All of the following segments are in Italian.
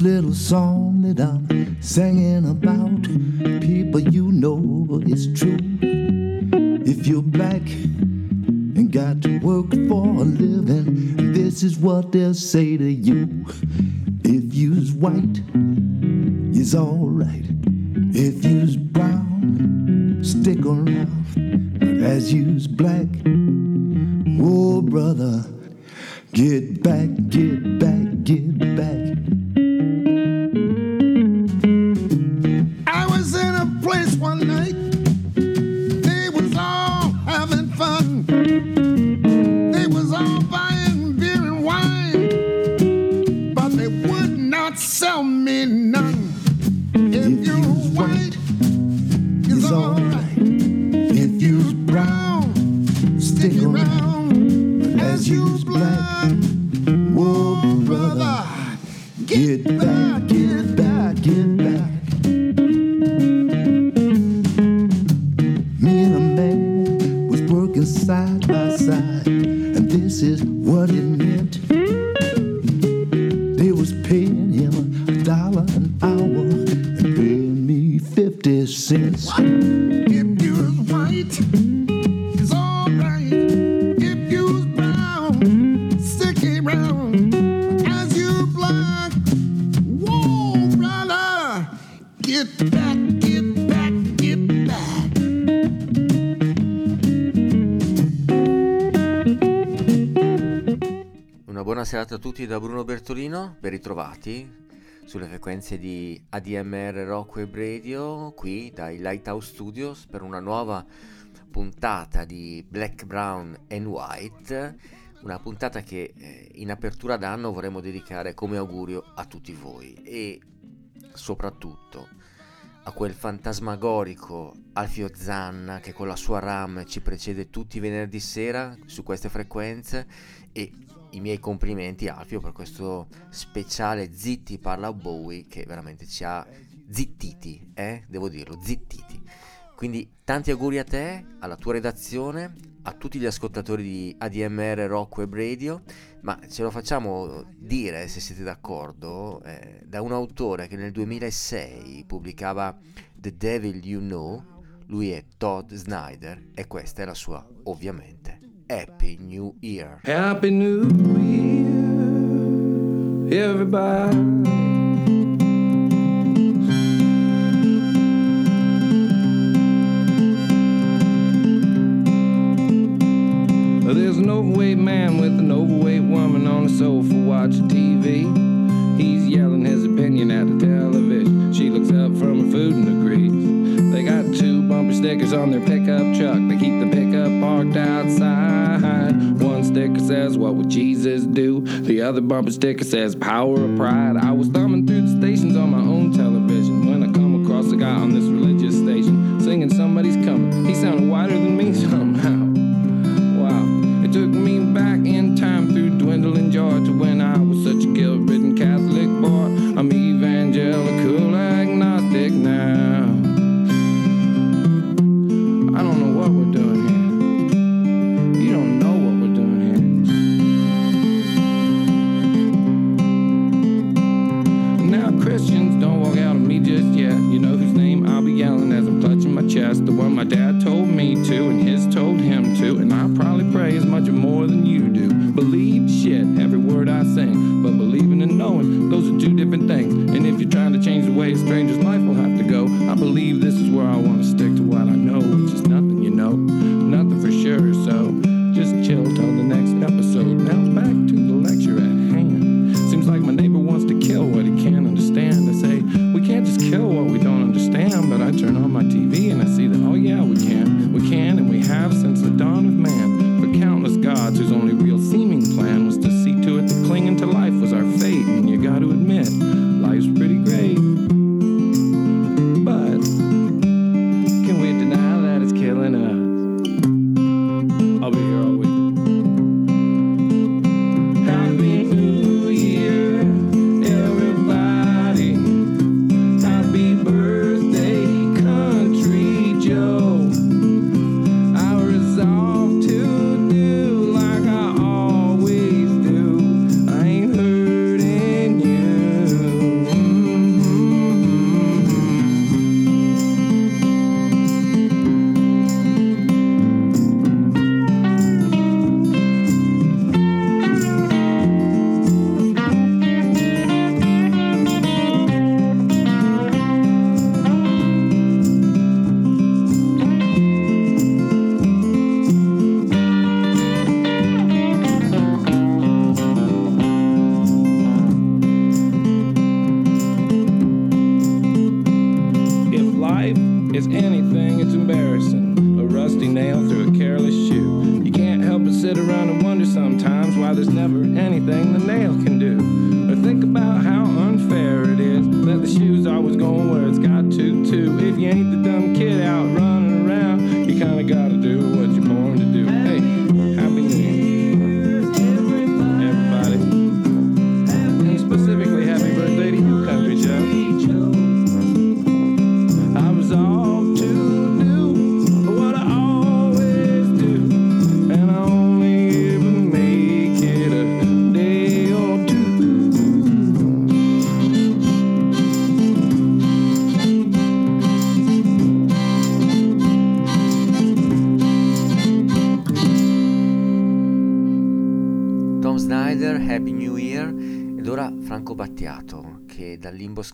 Little song that I'm singing about, people, you know it's true. If you're black and got to work for a living, this is what they'll say to you. If you's white, it's alright. Tutti da Bruno Bertolino, ben ritrovati sulle frequenze di ADMR Rock Web Radio, qui dai Lighthouse Studios per una nuova puntata di Black, Brown and White, una puntata che eh, in apertura d'anno vorremmo dedicare come augurio a tutti voi e soprattutto a quel fantasmagorico Alfio Zanna che con la sua RAM ci precede tutti i venerdì sera su queste frequenze e i miei complimenti Alfio per questo speciale Zitti parla Bowie che veramente ci ha zittiti, eh? Devo dirlo, zittiti. Quindi tanti auguri a te, alla tua redazione, a tutti gli ascoltatori di ADMR Rock Web Radio, ma ce lo facciamo dire, se siete d'accordo, eh, da un autore che nel 2006 pubblicava The Devil You Know, lui è Todd Snyder e questa è la sua, ovviamente, Happy New Year. Happy New Year, everybody. There's an overweight man with an overweight woman on the sofa watching TV. He's yelling his opinion at the television. She looks up from her food and agrees. They got two bumper stickers on their pickup truck. Keep the pickup parked outside. One sticker says, What would Jesus do? The other bumper sticker says, Power of Pride. I was thumbing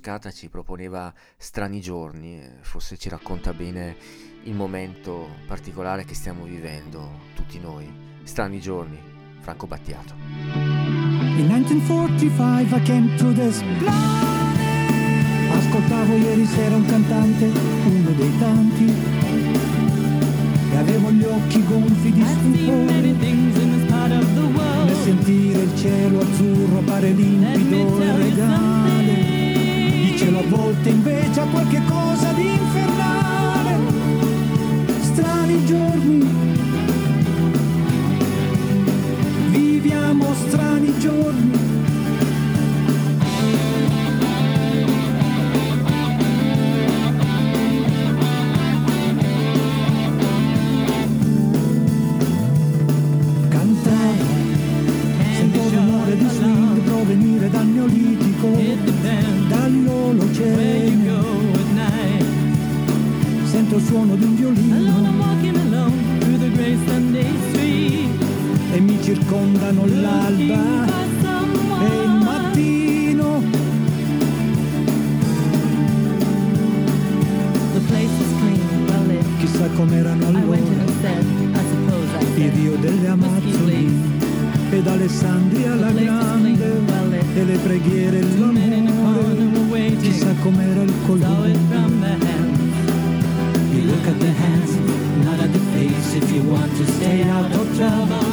dall'imboscata ci proponeva strani giorni, eh, forse ci racconta bene il momento particolare che stiamo vivendo tutti noi. Strani giorni, Franco Battiato. In 1945 I came to this planet. Ascoltavo ieri sera un cantante, uno dei tanti. E avevo gli occhi gonfi di stupore. Nel sentire il cielo azzurro pare limpido e regale. Cielo a volte invece ha qualche cosa di infernale. Strani giorni. Viviamo strani giorni. Il suono di un violino. E mi circondano l'alba e il mattino. Chissà com'erano allora. and said, I suppose I il rio delle Amazzoni ed Alessandria la grande e le preghiere e l'amore. Chissà com'era il colore. At the hands, not at the face if you want to stay out of trouble.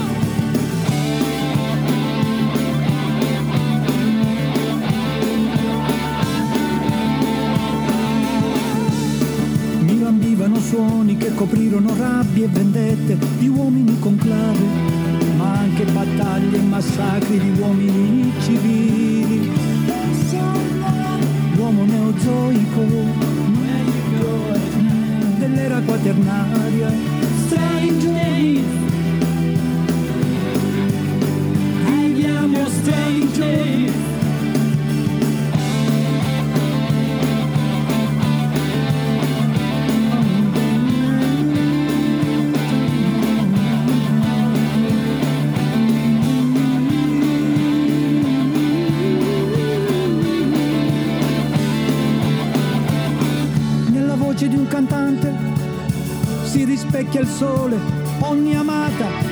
Mi lambivano suoni che coprirono rabbie e vendette di uomini con clave, ma anche battaglie e massacri di uomini civili. L'uomo neozoico dell'era quaternaria, strani giorni. Viviamo strani giorni. Si rispecchia il sole, ogni amata,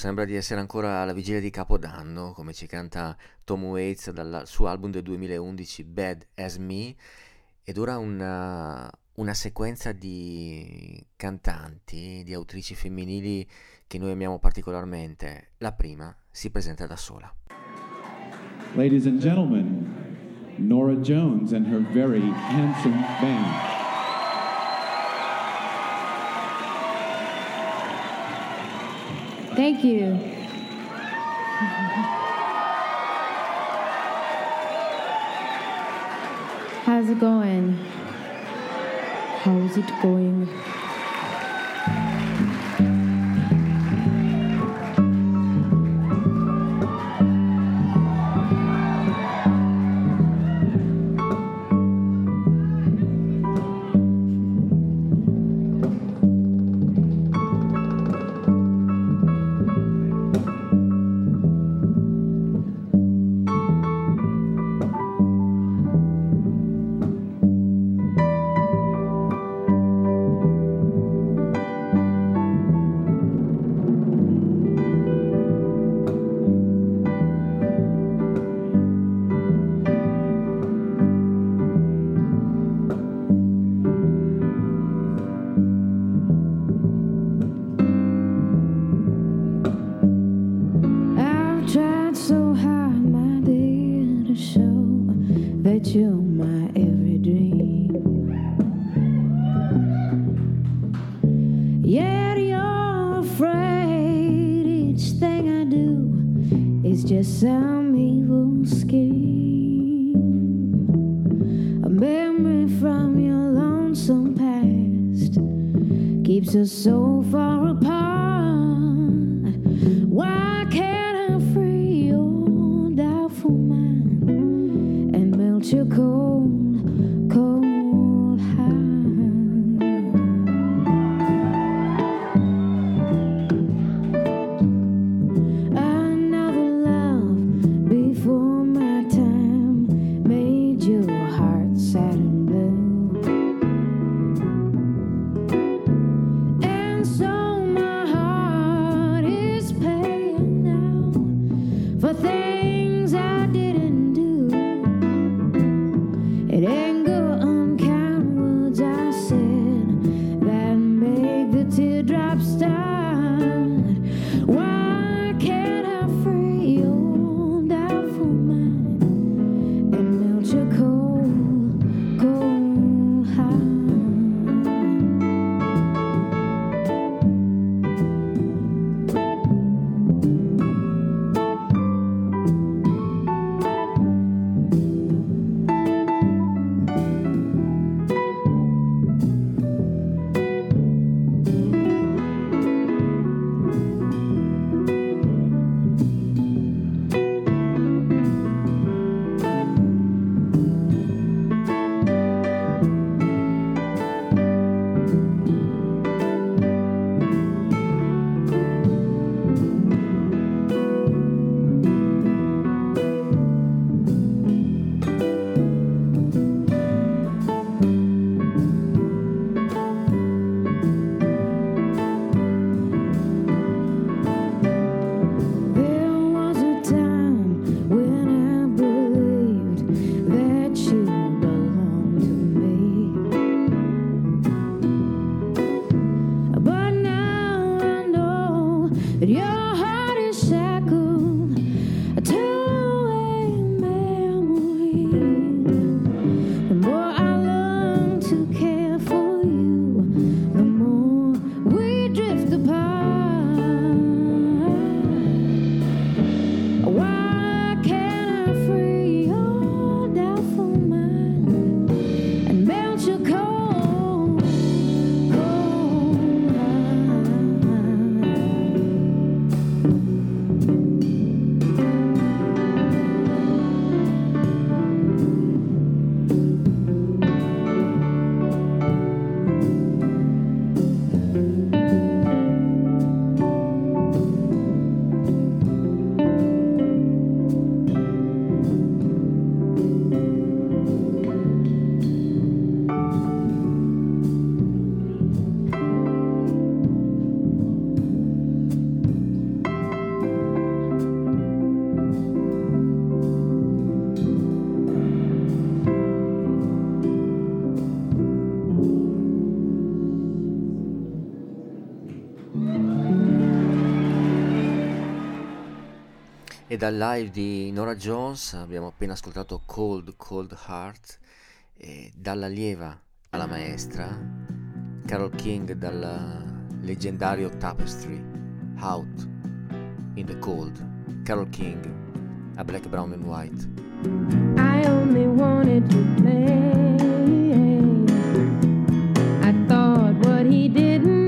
sembra di essere ancora alla vigilia di Capodanno, come ci canta Tom Waits dal suo album del 2011 Bad As Me, ed ora una, uh, una sequenza di cantanti, di autrici femminili che noi amiamo particolarmente. La prima si presenta da sola. Ladies and gentlemen, Nora Jones and her very handsome band. Thank you. How's it going? How's it going? lonesome past keeps us so far apart. Why can't I free your doubtful mind and melt your cold? dal live di Nora Jones abbiamo appena ascoltato Cold Cold Heart, dalla lieva alla maestra, Carol King dal leggendario Tapestry, Out in the Cold, Carol King a Black, Brown and White. I only wanted to play. I thought what he didn't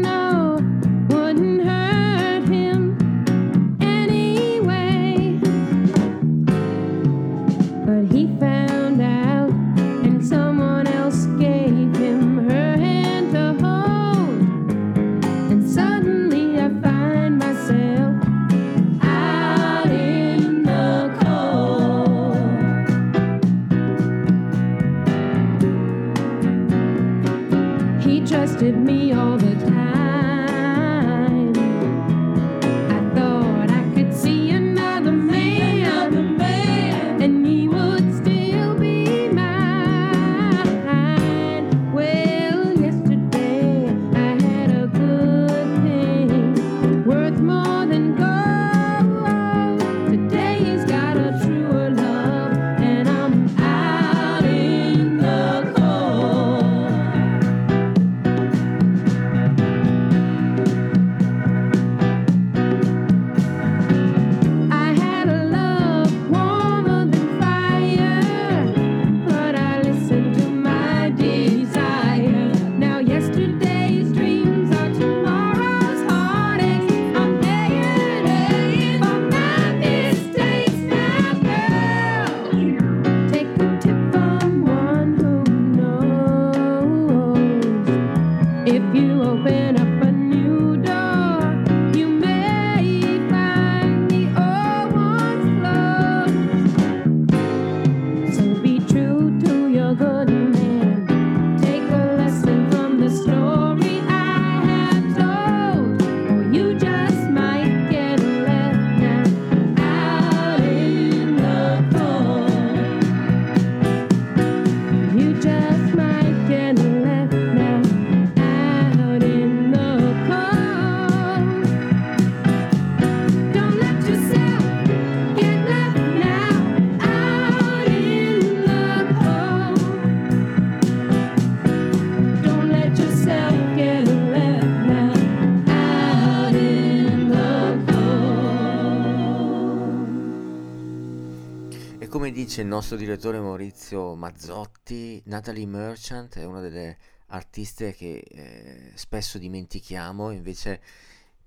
il nostro direttore Maurizio Mazzotti, Natalie Merchant è una delle artiste che eh, spesso dimentichiamo, invece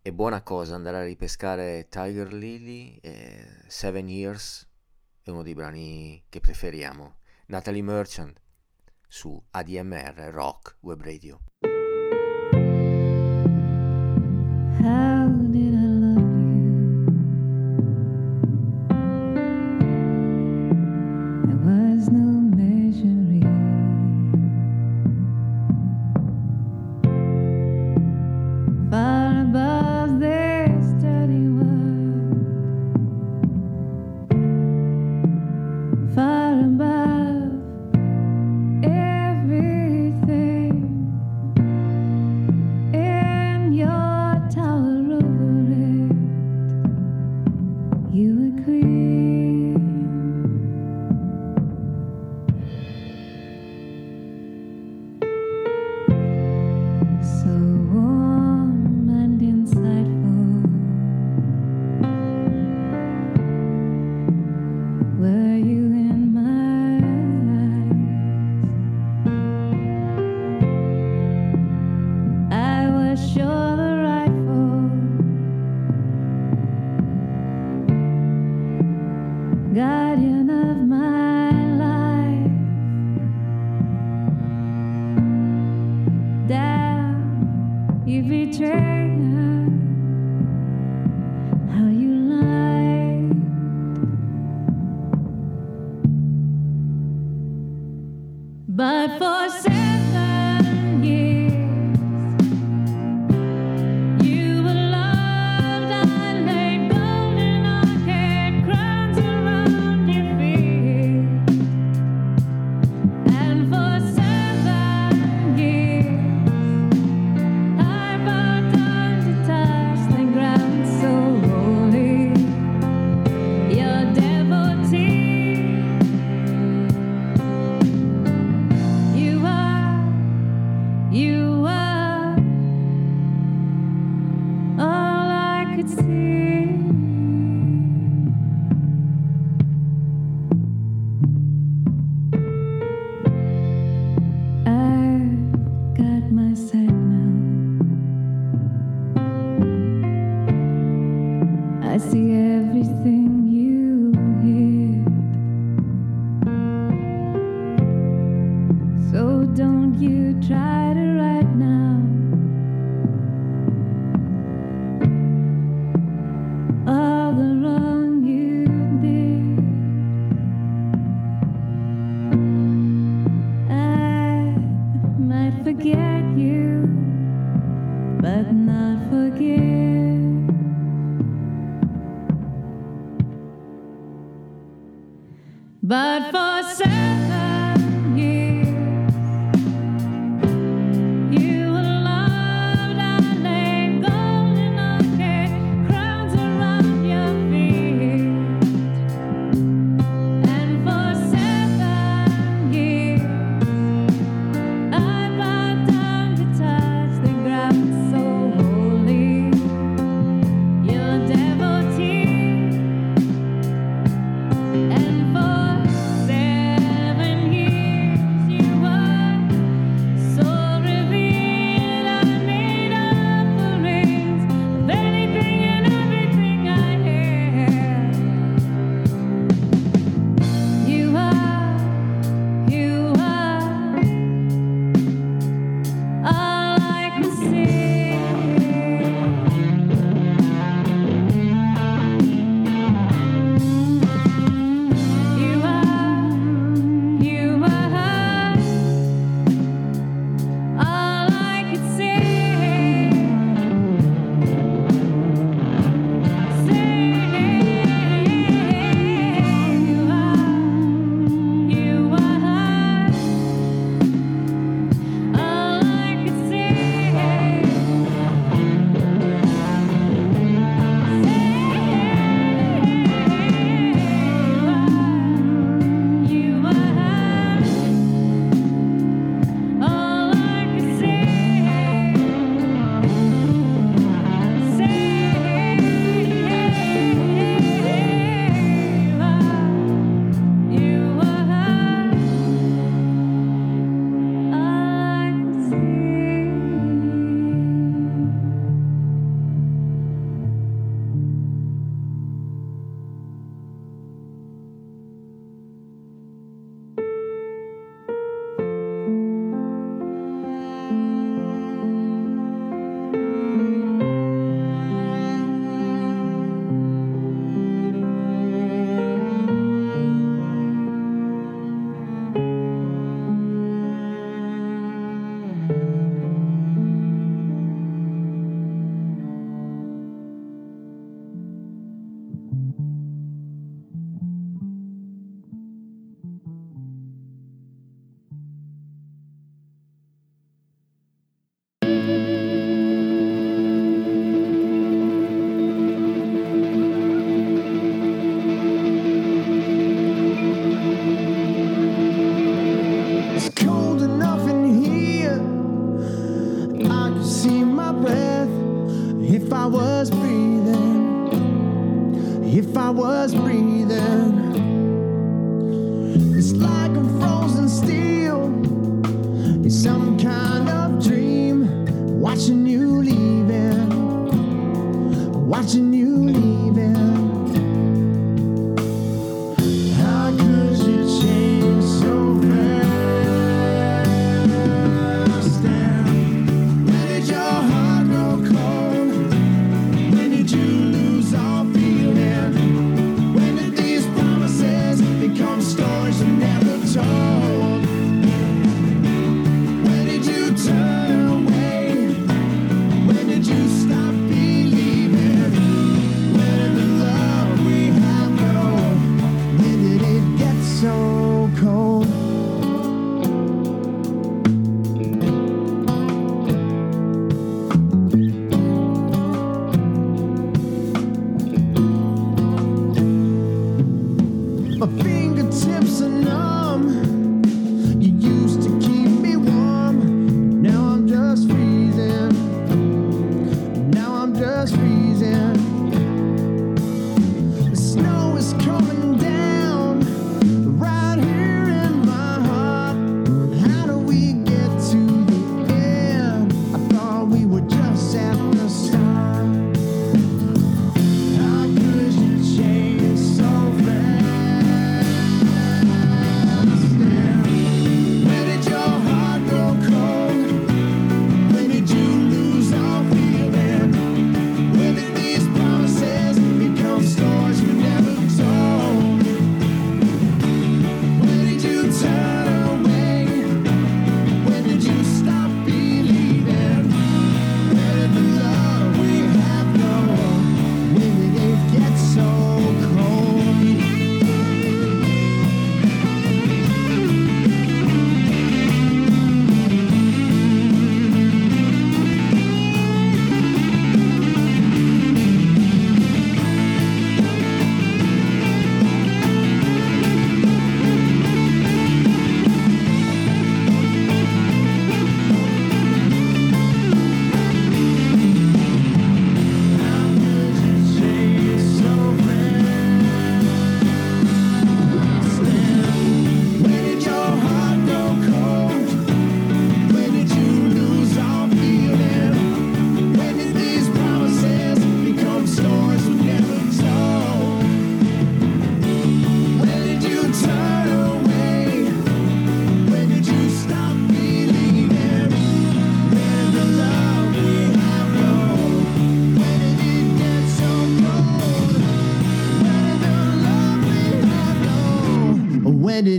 è buona cosa andare a ripescare Tiger Lily, eh, Seven Years è uno dei brani che preferiamo. Natalie Merchant su ADMR Rock Web Radio.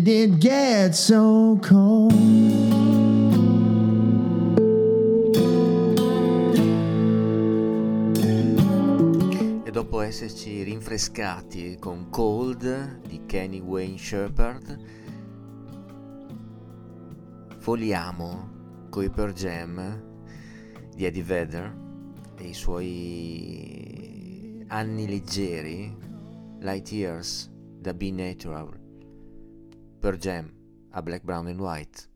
did it get so cold? E dopo esserci rinfrescati con Cold di Kenny Wayne Shepard, foliamo coi Per Jam di Eddie Vedder e i suoi anni leggeri, Light Years da Be Natural. Pearl Jam a Black, Brown and White.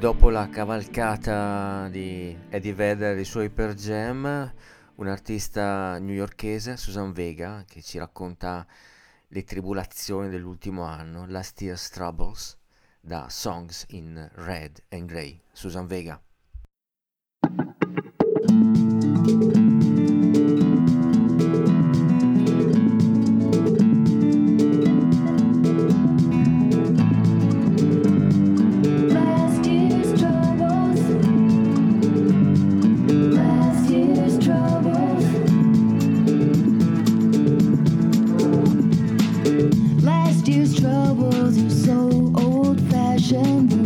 Dopo la cavalcata di Eddie Vedder e i suoi Per Jam, un artista newyorkese, Susan Vega, che ci racconta le tribulazioni dell'ultimo anno, Last Year's Troubles, da Songs in Red and Grey. Susan Vega. 全部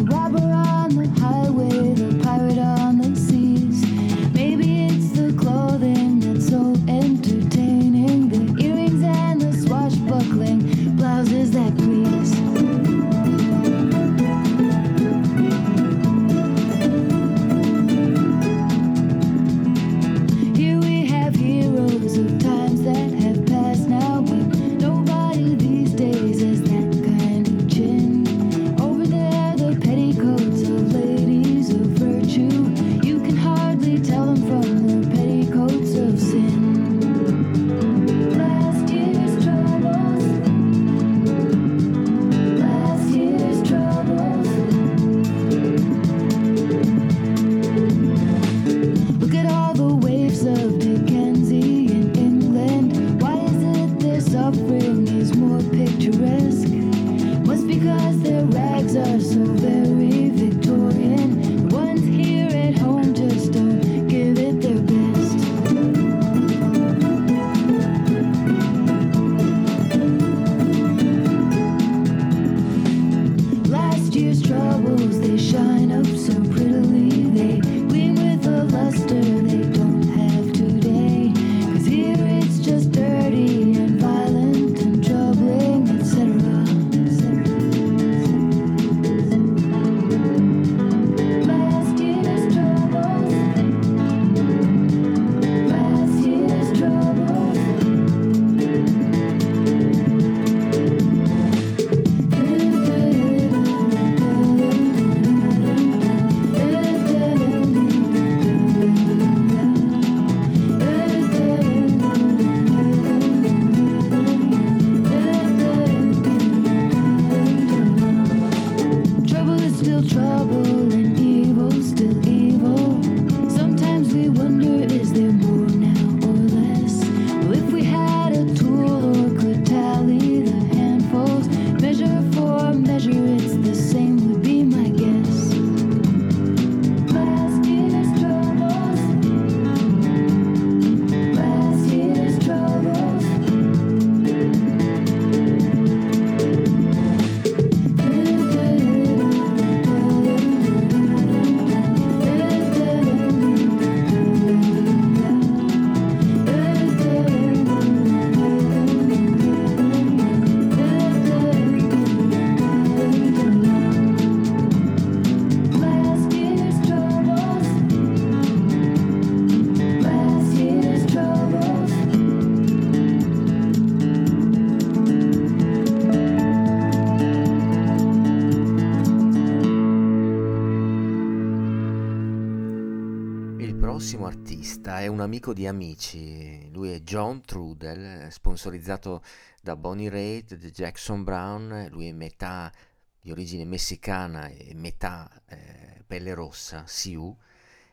amico di amici, lui è John Trudel, sponsorizzato da Bonnie Raitt, Jackson Brown, lui è metà di origine messicana e metà eh, pelle rossa, Sioux,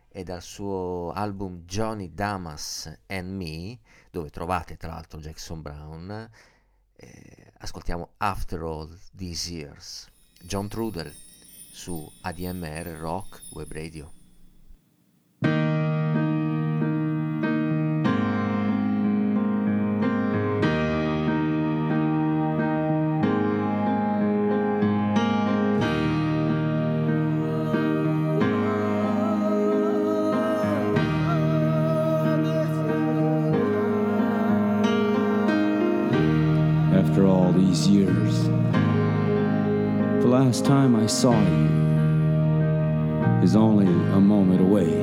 e dal suo album Johnny Damas and Me, dove trovate tra l'altro Jackson Brown, eh, ascoltiamo After All These Years, John Trudel su ADMR Rock Web Radio. Years. The last time I saw you is only a moment away.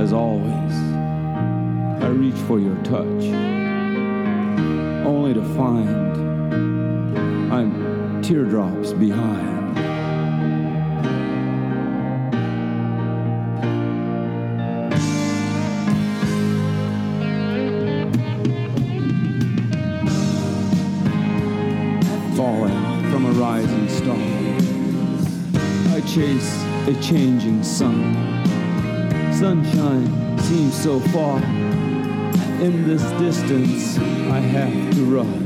As always, I reach for your touch, only to find I'm teardrops behind. Chase a changing sun. Sunshine seems so far. In this distance, I have to rise.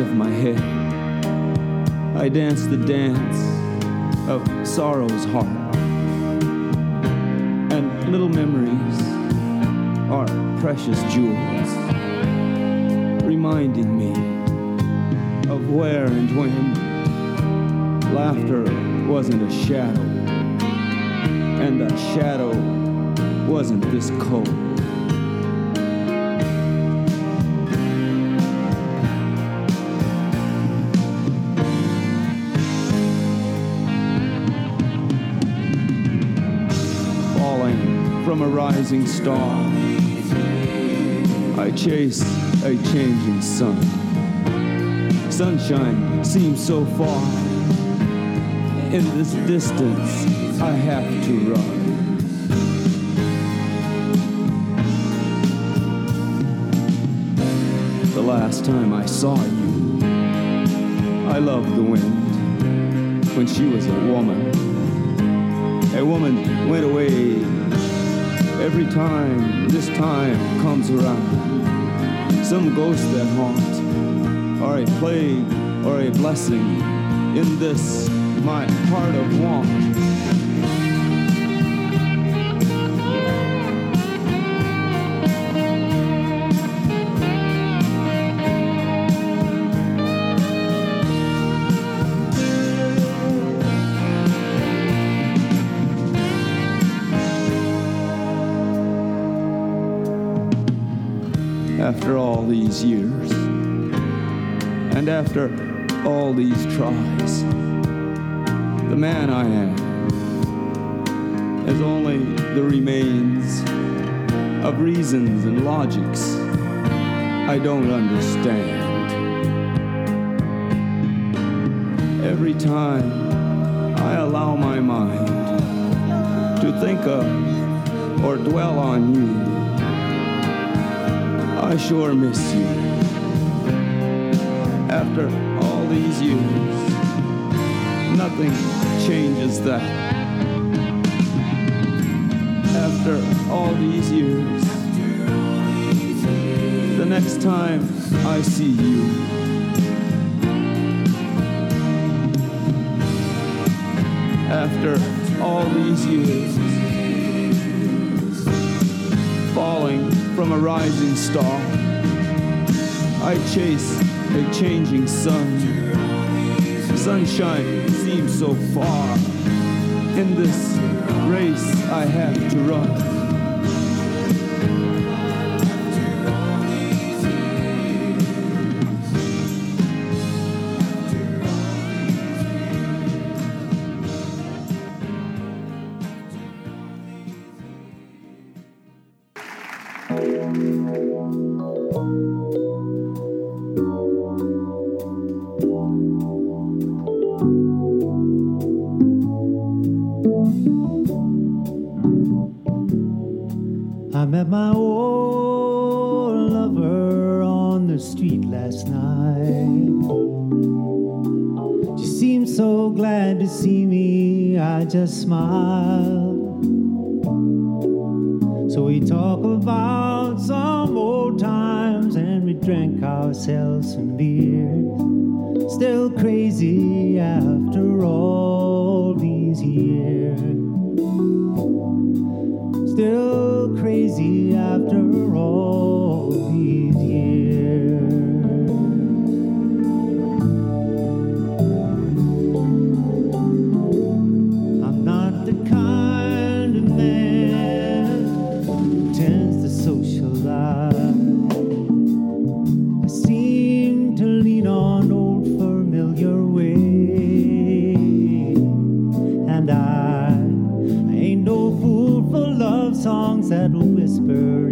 Of my head, I dance the dance of sorrow's heart. And little memories are precious jewels, reminding me of where and when laughter wasn't a shadow, and that shadow wasn't this cold. Rising star. I chase a changing sun. Sunshine seems so far. In this distance, I have to run. The last time I saw you, I loved the wind when she was a woman. A woman went away every time this time comes around. Some ghost that haunt, or a plague, or a blessing in this my heart of want. These years, and after all these tries, the man I am is only the remains of reasons and logics I don't understand. Every time I allow my mind to think of or dwell on you, I sure miss you. After all these years, nothing changes that. After all these years, the next time I see you, after all these years, falling from a rising star. I chase a changing sun. Sunshine seems so far. In this race I have to run. I subtle whisper.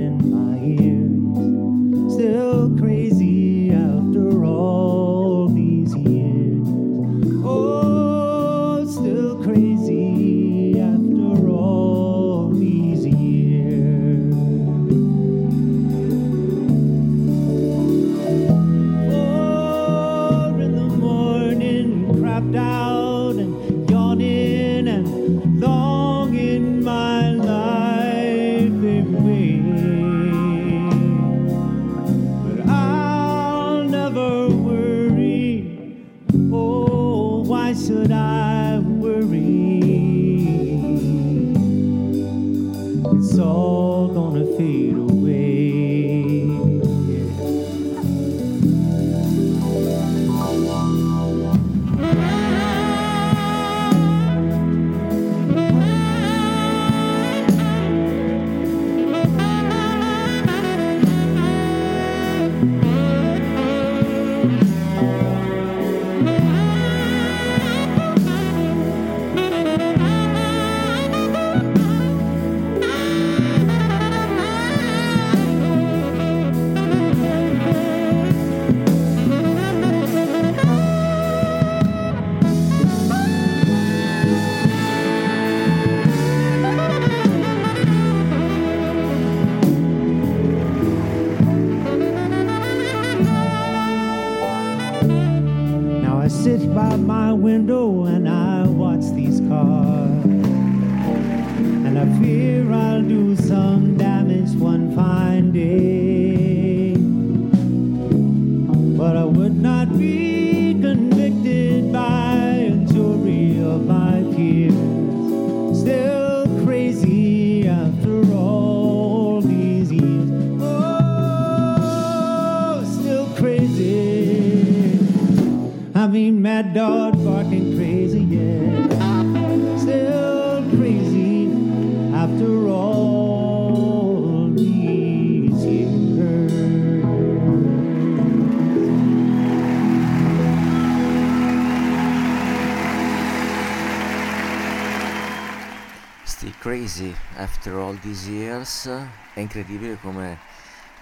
È incredibile come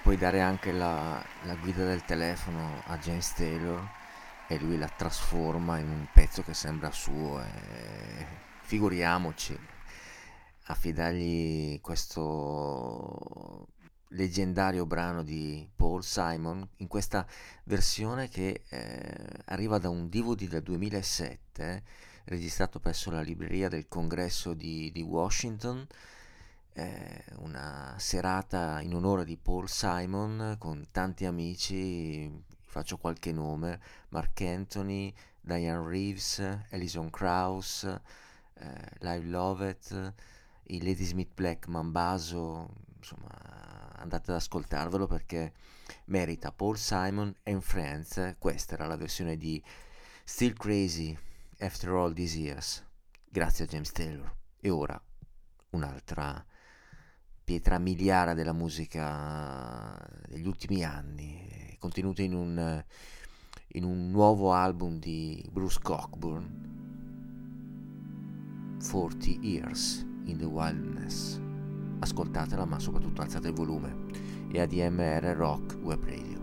puoi dare anche la, la guida del telefono a James Taylor e lui la trasforma in un pezzo che sembra suo e figuriamoci affidargli questo leggendario brano di Paul Simon in questa versione che eh, arriva da un DVD del 2007 registrato presso la libreria del congresso di, di Washington eh, una serata in onore di Paul Simon con tanti amici faccio qualche nome Mark Anthony, Diane Reeves, Alison Krauss eh, Live Lovett i Ladysmith Black Mambaso insomma andate ad ascoltarvelo perché merita Paul Simon and Friends. Questa era la versione di Still Crazy After All These Years. Grazie a James Taylor. E ora un'altra pietra miliare della musica degli ultimi anni contenuta in un, in un nuovo album di Bruce Cockburn 40 Years in the Wilderness. Ascoltatela ma soprattutto alzate il volume. E ADMR Rock Web Radio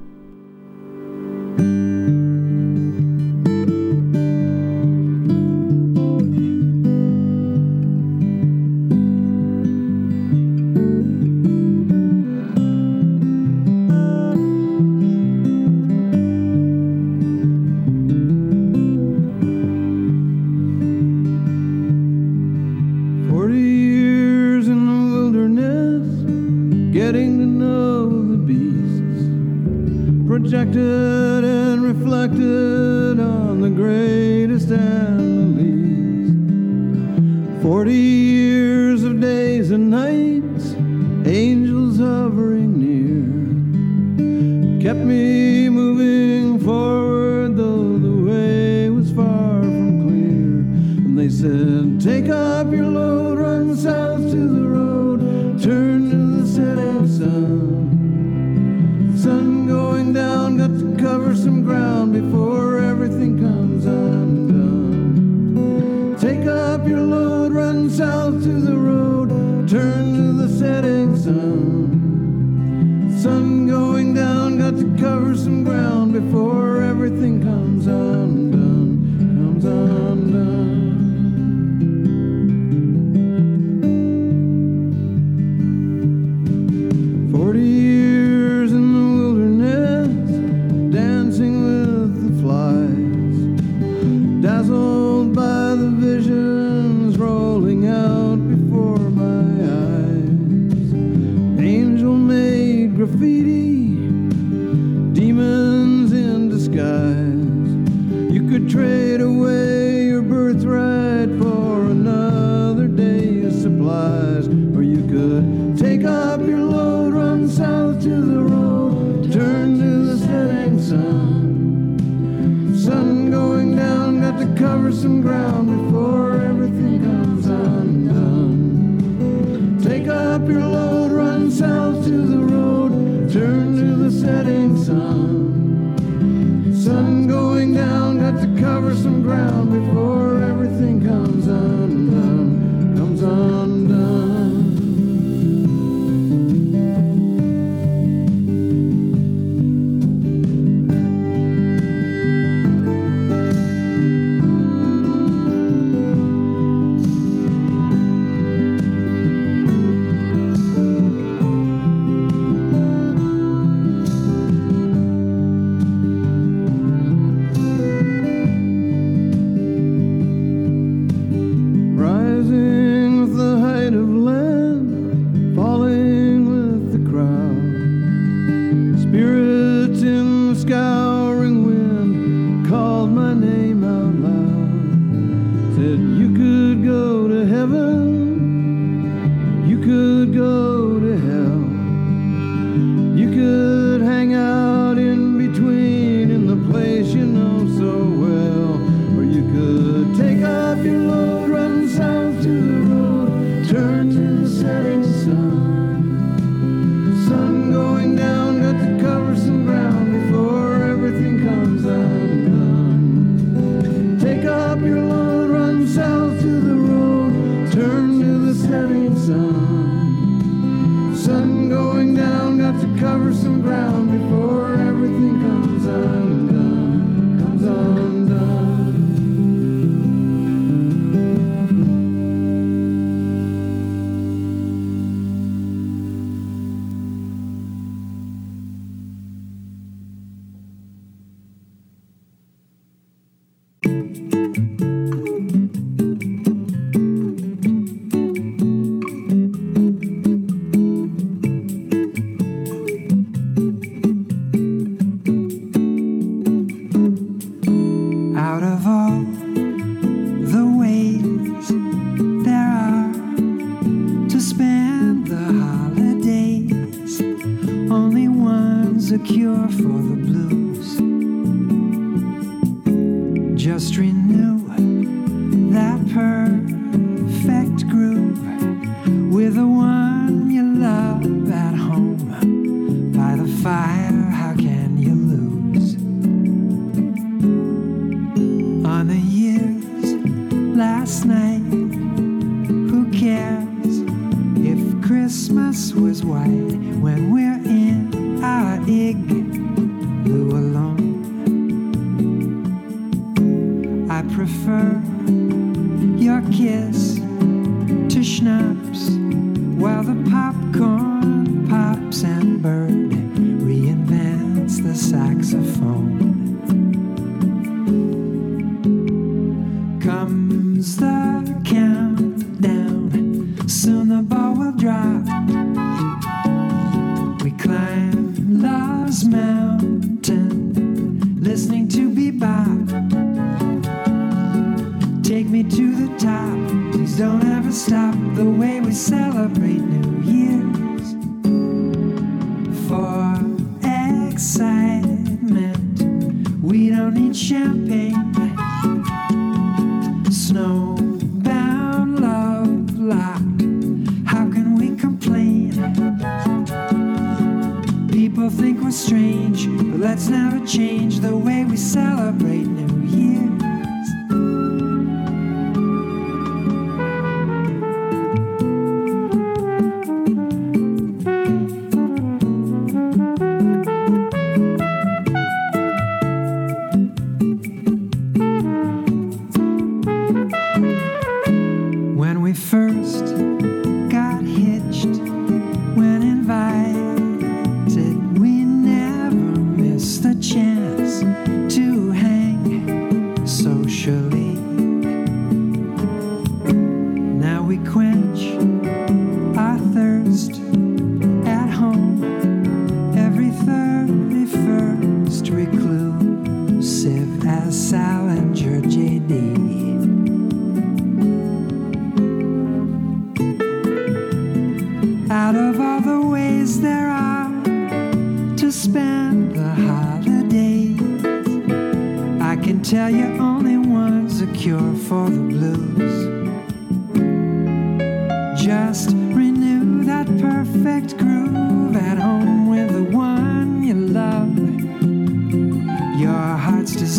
a cure for the blues.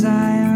Desire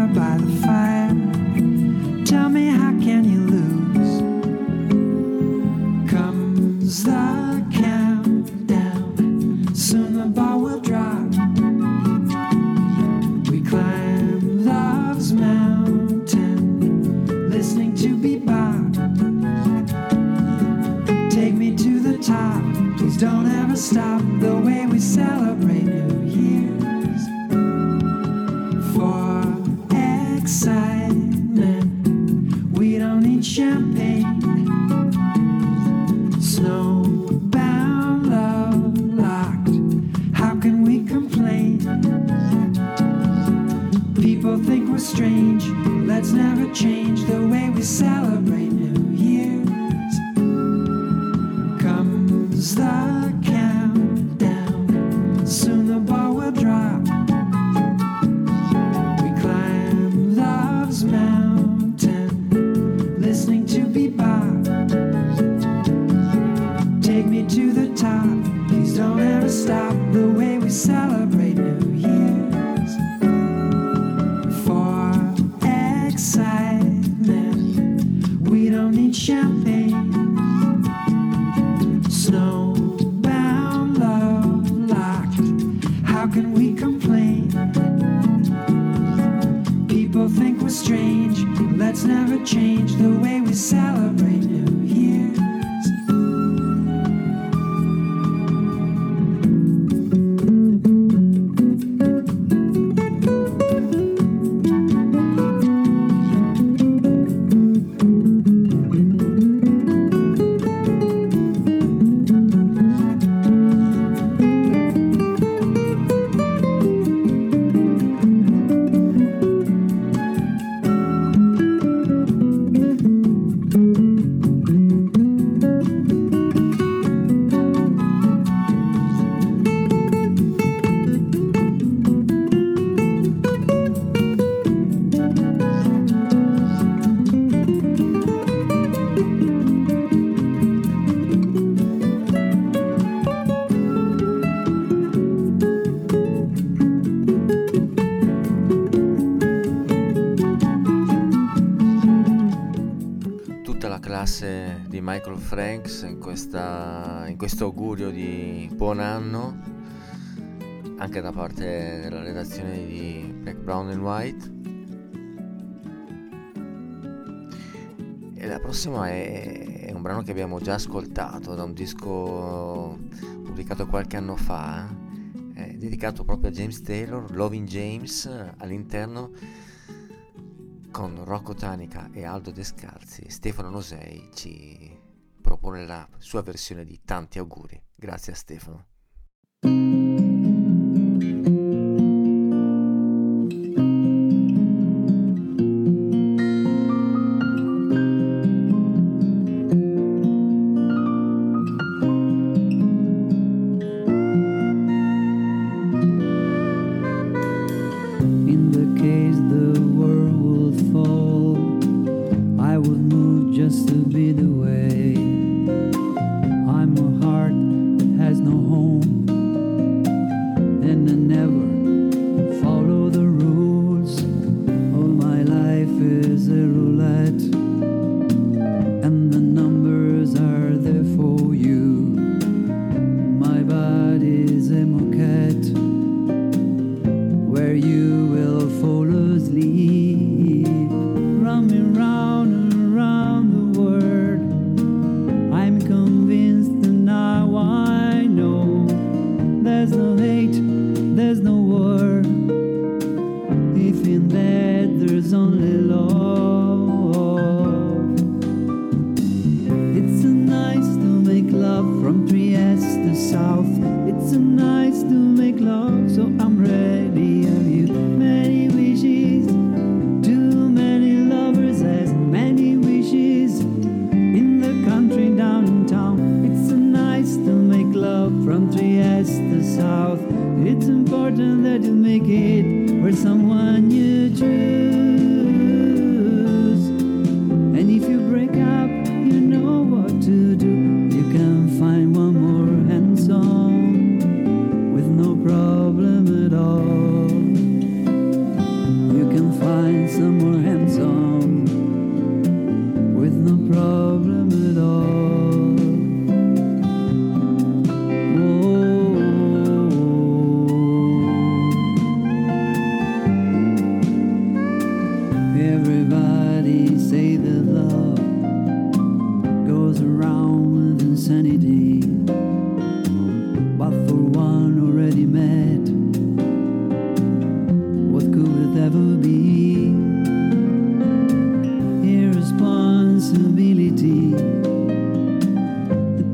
Light. E la prossima è, è un brano che abbiamo già ascoltato da un disco pubblicato qualche anno fa, eh, dedicato proprio a James Taylor, Loving James, all'interno con Rocco Tanica e Aldo Descalzi. Stefano Nosei ci propone la sua versione di Tanti auguri. Grazie a Stefano.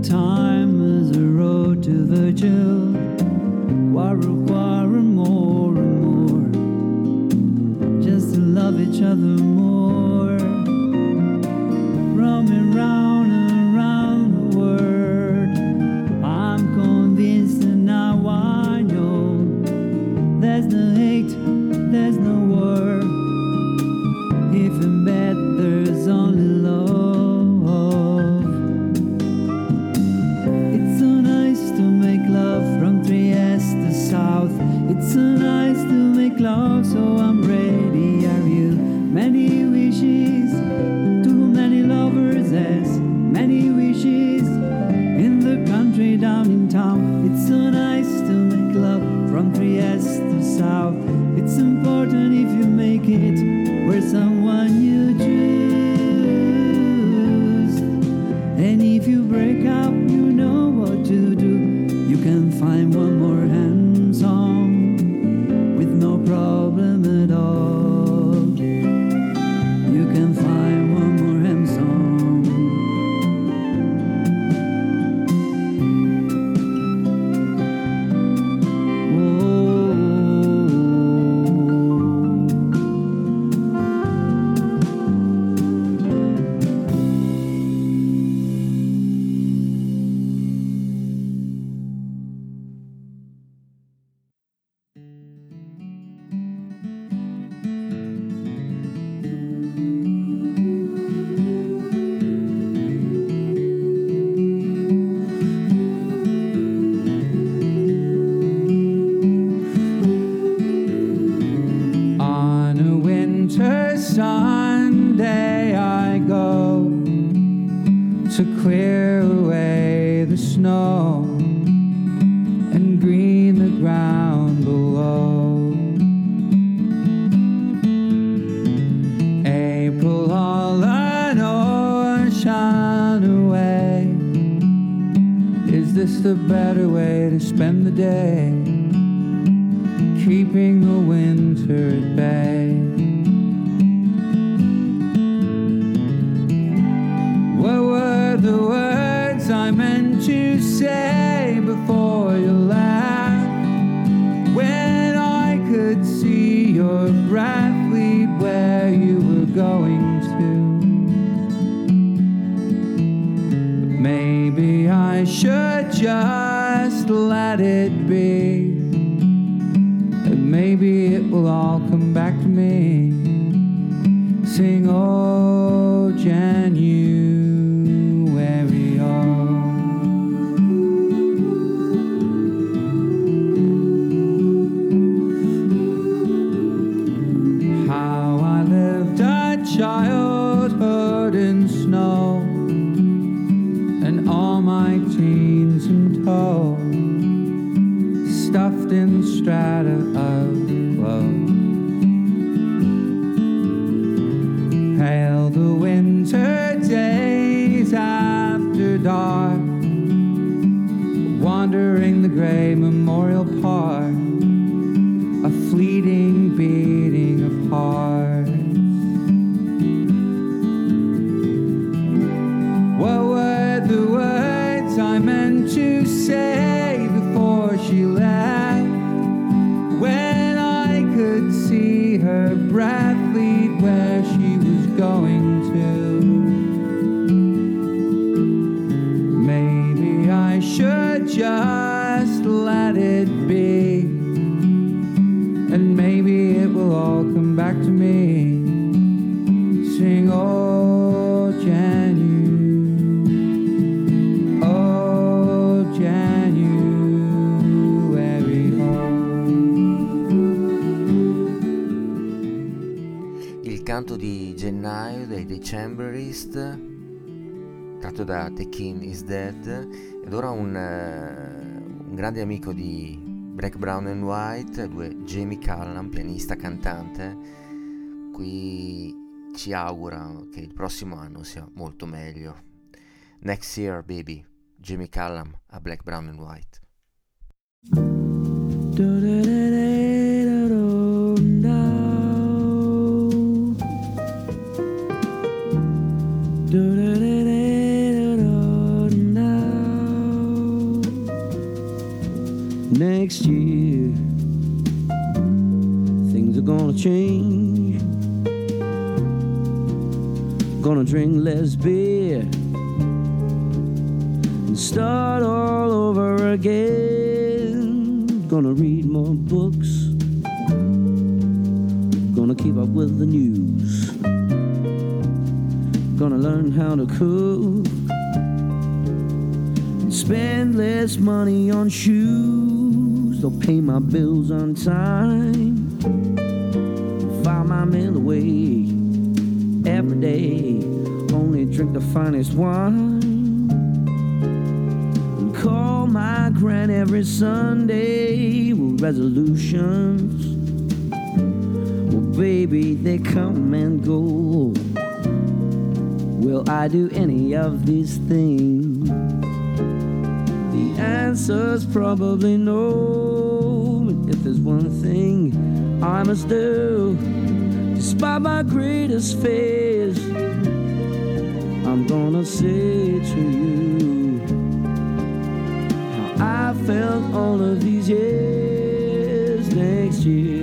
time is a road to Virgil. Warra, warra, more and more. Just to love each other let it be. And maybe it will all come back to me. Sing, oh. Beast tratto da The King is Dead ed ora un, uh, un grande amico di Black Brown and White, due Jamie Callan, pianista, cantante, qui ci augura che il prossimo anno sia molto meglio. Next year, baby, Jamie Callum a Black Brown and White. next year. Things are gonna change. Gonna drink less beer and start all over again. Gonna read more books. Gonna keep up with the news. Gonna learn how to cook and spend less money on shoes still pay my bills on time. If my mail away the way every day, only drink the finest wine. Call my grand every Sunday with resolutions. Well, baby, they come and go. Will I do any of these things? The answer's probably no. There's one thing I must do, despite my greatest fears, I'm gonna say to you how I felt all of these years next year.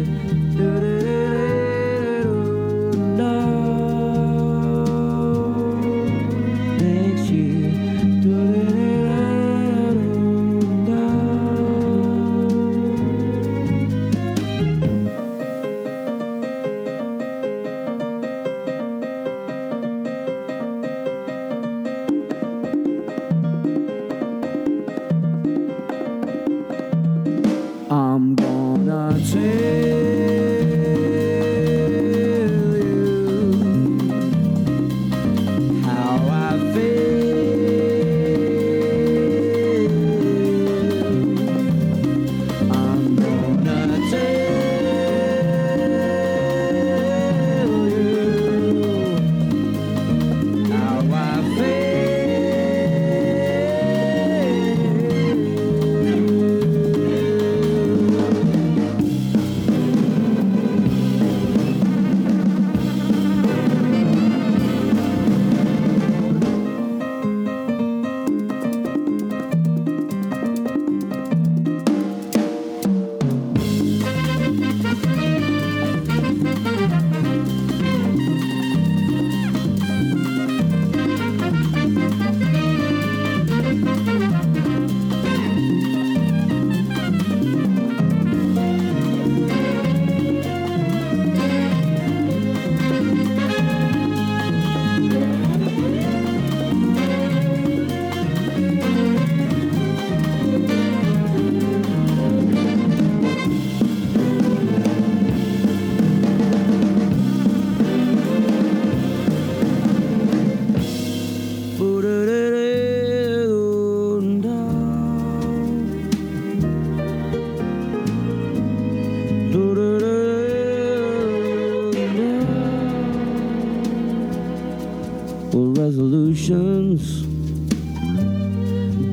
Well, resolutions,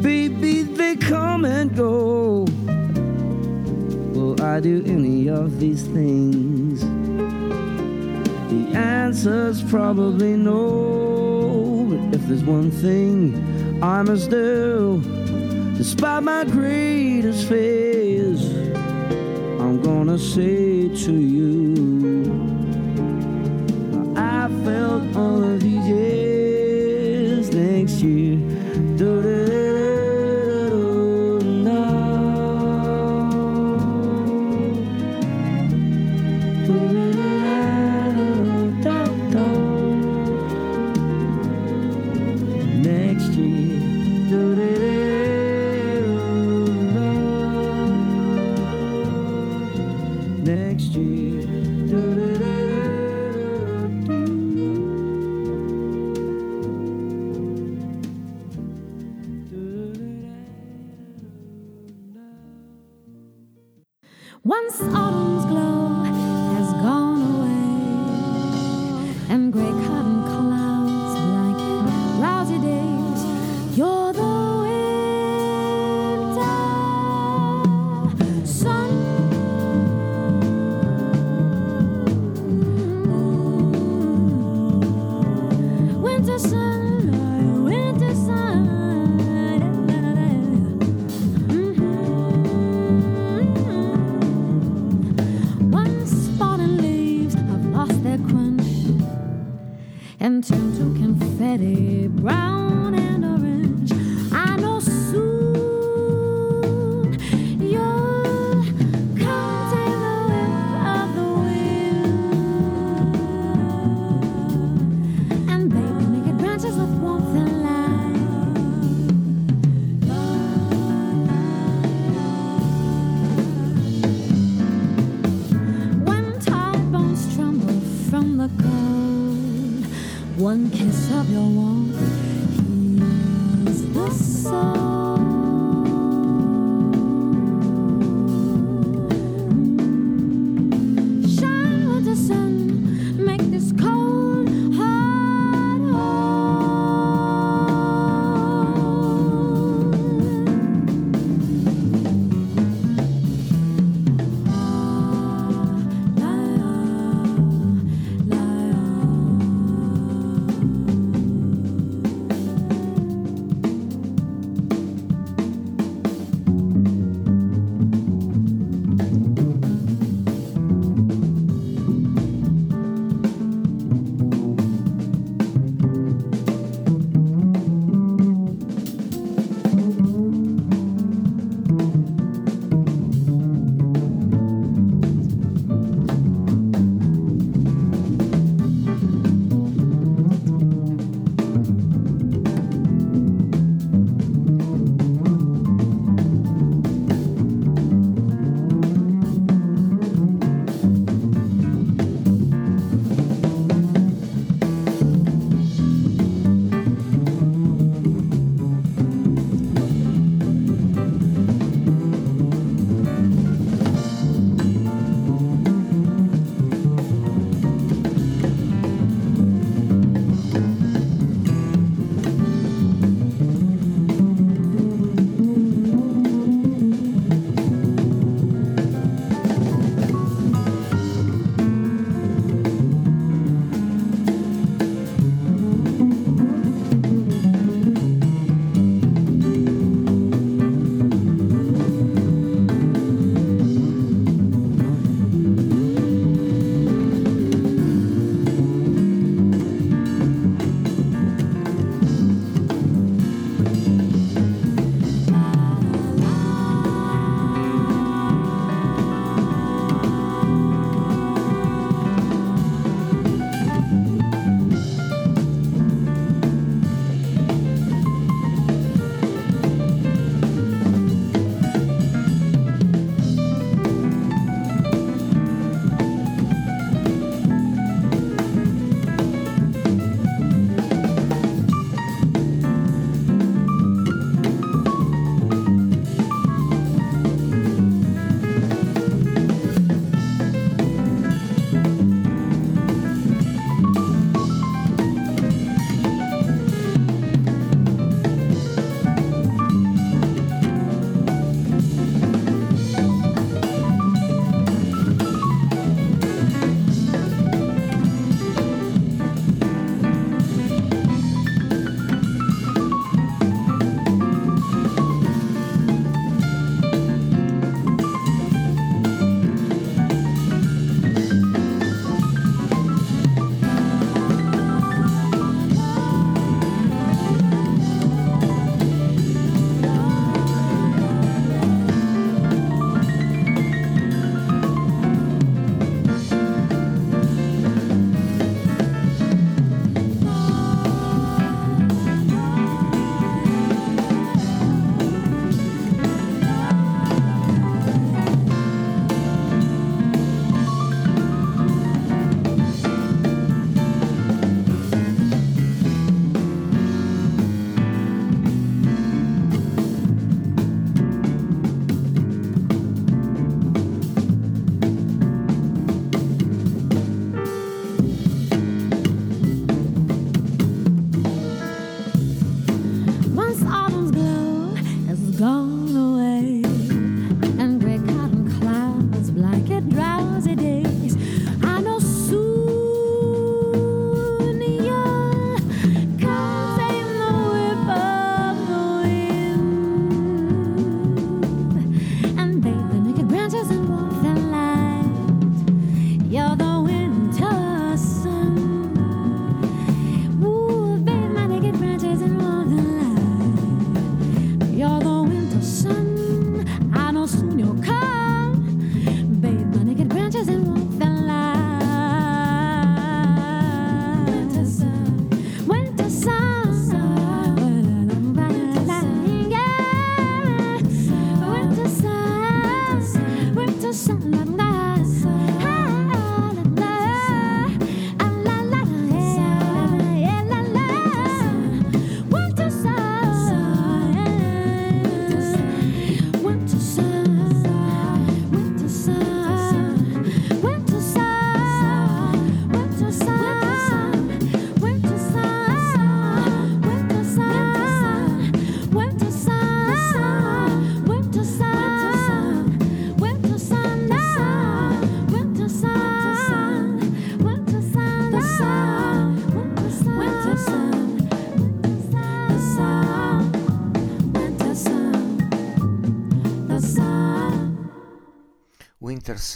baby, they come and go. Will I do any of these things? The answer's probably no. But if there's one thing I must do, despite my greatest fears, I'm gonna say to you, I felt all of these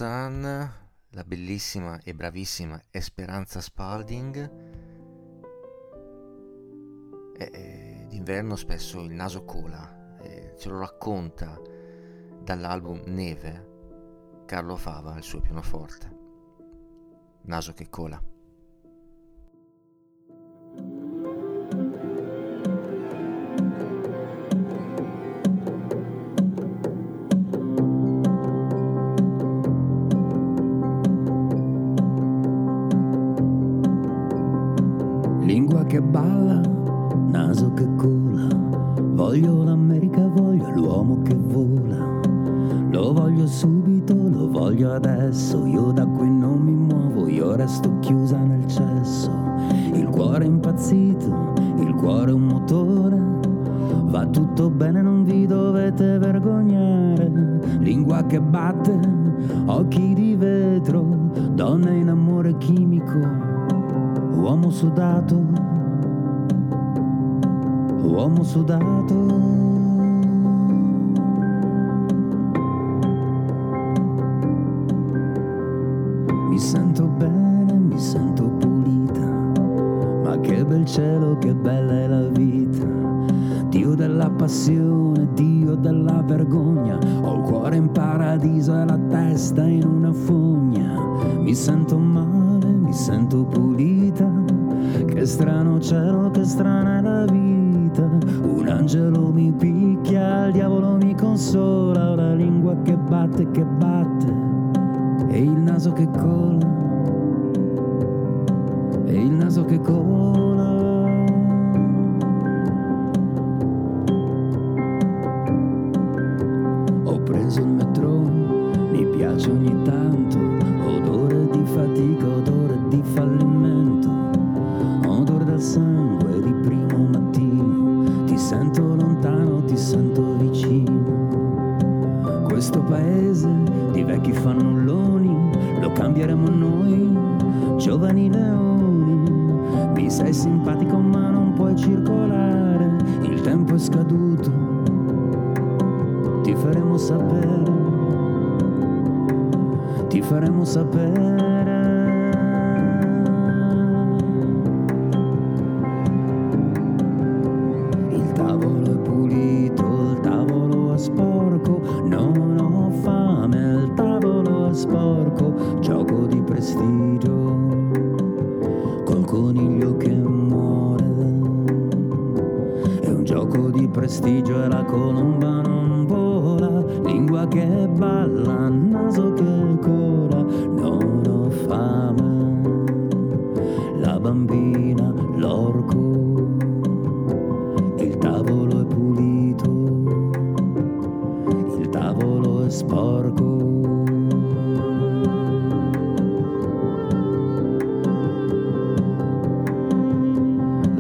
Sun, la bellissima e bravissima Esperanza Spalding. E, e d'inverno spesso il naso cola, e ce lo racconta dall'album Neve Carlo Fava al suo pianoforte. Naso che cola. Lingua che balla, naso che cola. Voglio l'America, voglio l'uomo che vola. Lo voglio subito, lo voglio adesso. Io da qui non mi muovo, io resto chiusa nel cesso. Il cuore impazzito, il cuore un motore. Va tutto bene, non vi dovete vergognare. Lingua che batte, occhi di vetro, donna in amore chimico. Uomo sudato, uomo sudato. Mi sento bene, mi sento pulita, ma che bel cielo, che bella è la vita. Dio della passione, Dio della vergogna, ho il cuore in paradiso e la testa in una fogna. Mi sento male, mi sento pulita, che strano cielo, che strana la vita. Un angelo mi picchia, il diavolo mi consola, la lingua che batte, che batte, e il naso che cola, e il naso che cola. Ho preso il metro, mi piace ogni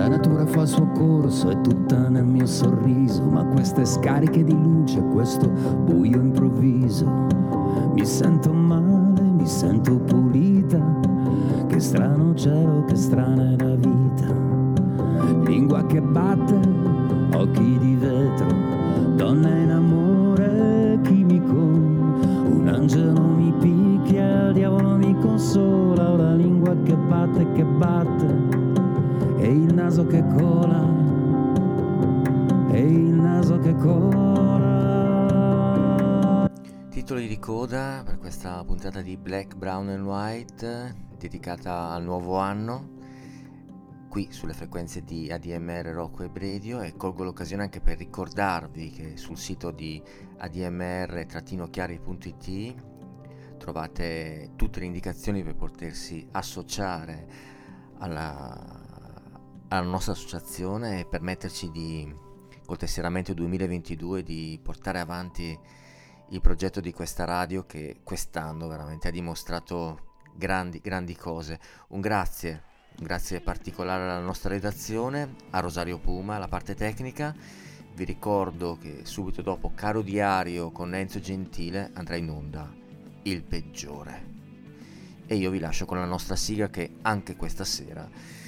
La natura fa il suo corso, è tutta nel mio sorriso, ma queste scariche di luce, questo buio improvviso, mi sento male, mi sento pulita. Che strano cielo, che strana è la vita. Lingua che batte, occhi di vetro, donna in amore chimico. Un angelo mi picchia, il diavolo mi consola, la lingua che batte, che batte, e il naso che cola, e il naso che cola. Titoli di coda per questa puntata di Black, Brown and White dedicata al nuovo anno qui sulle frequenze di ADMR Rock Web Radio e colgo l'occasione anche per ricordarvi che sul sito di admr-chiari.it trovate tutte le indicazioni per potersi associare alla, alla nostra associazione e permetterci di col tesseramento 2022 di portare avanti il progetto di questa radio che quest'anno veramente ha dimostrato grandi, grandi cose. Un grazie, un grazie particolare alla nostra redazione, a Rosario Puma, alla parte tecnica. Vi ricordo che subito dopo Caro Diario con Enzo Gentile andrà in onda Il peggiore. E io vi lascio con la nostra sigla che anche questa sera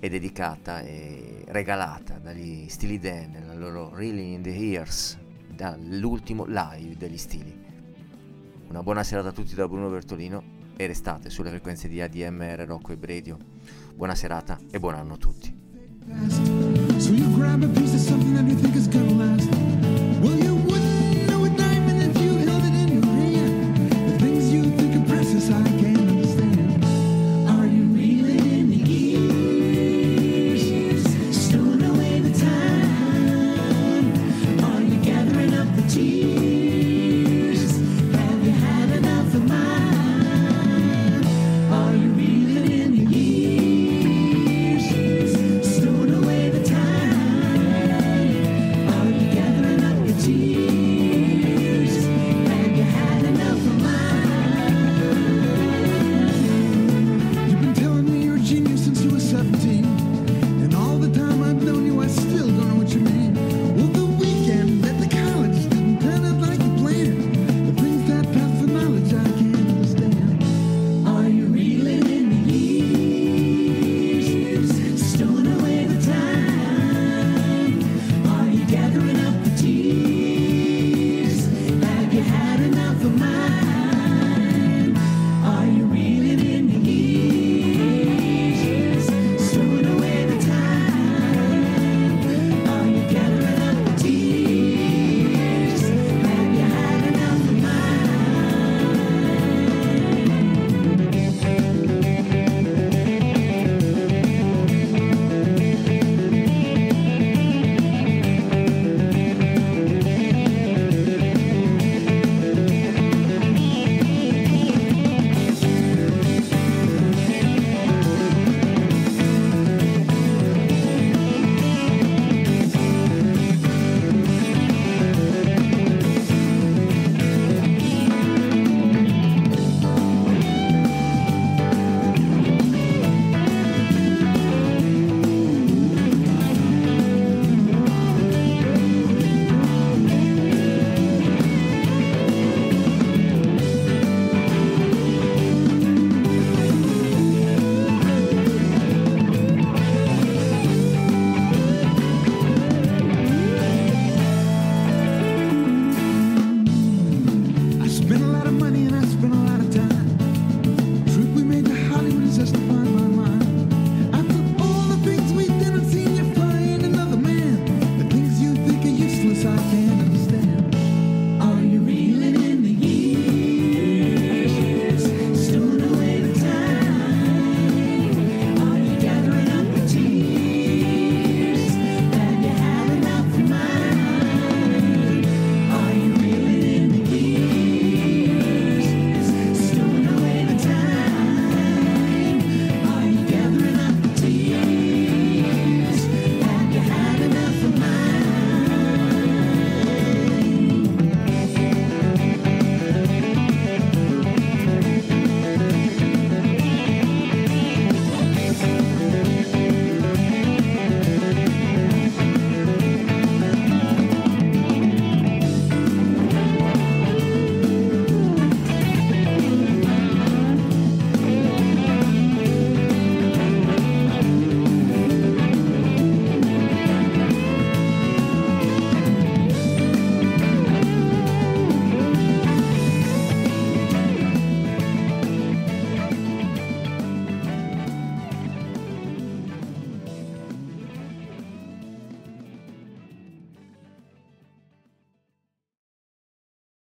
è dedicata e regalata dagli Stili Dan nella loro Really in the Ears dall'ultimo live degli Stili. Una buona serata a tutti da Bruno Bertolino e restate sulle frequenze di ADMR Rocco e Radio. Buona serata e buon anno a tutti.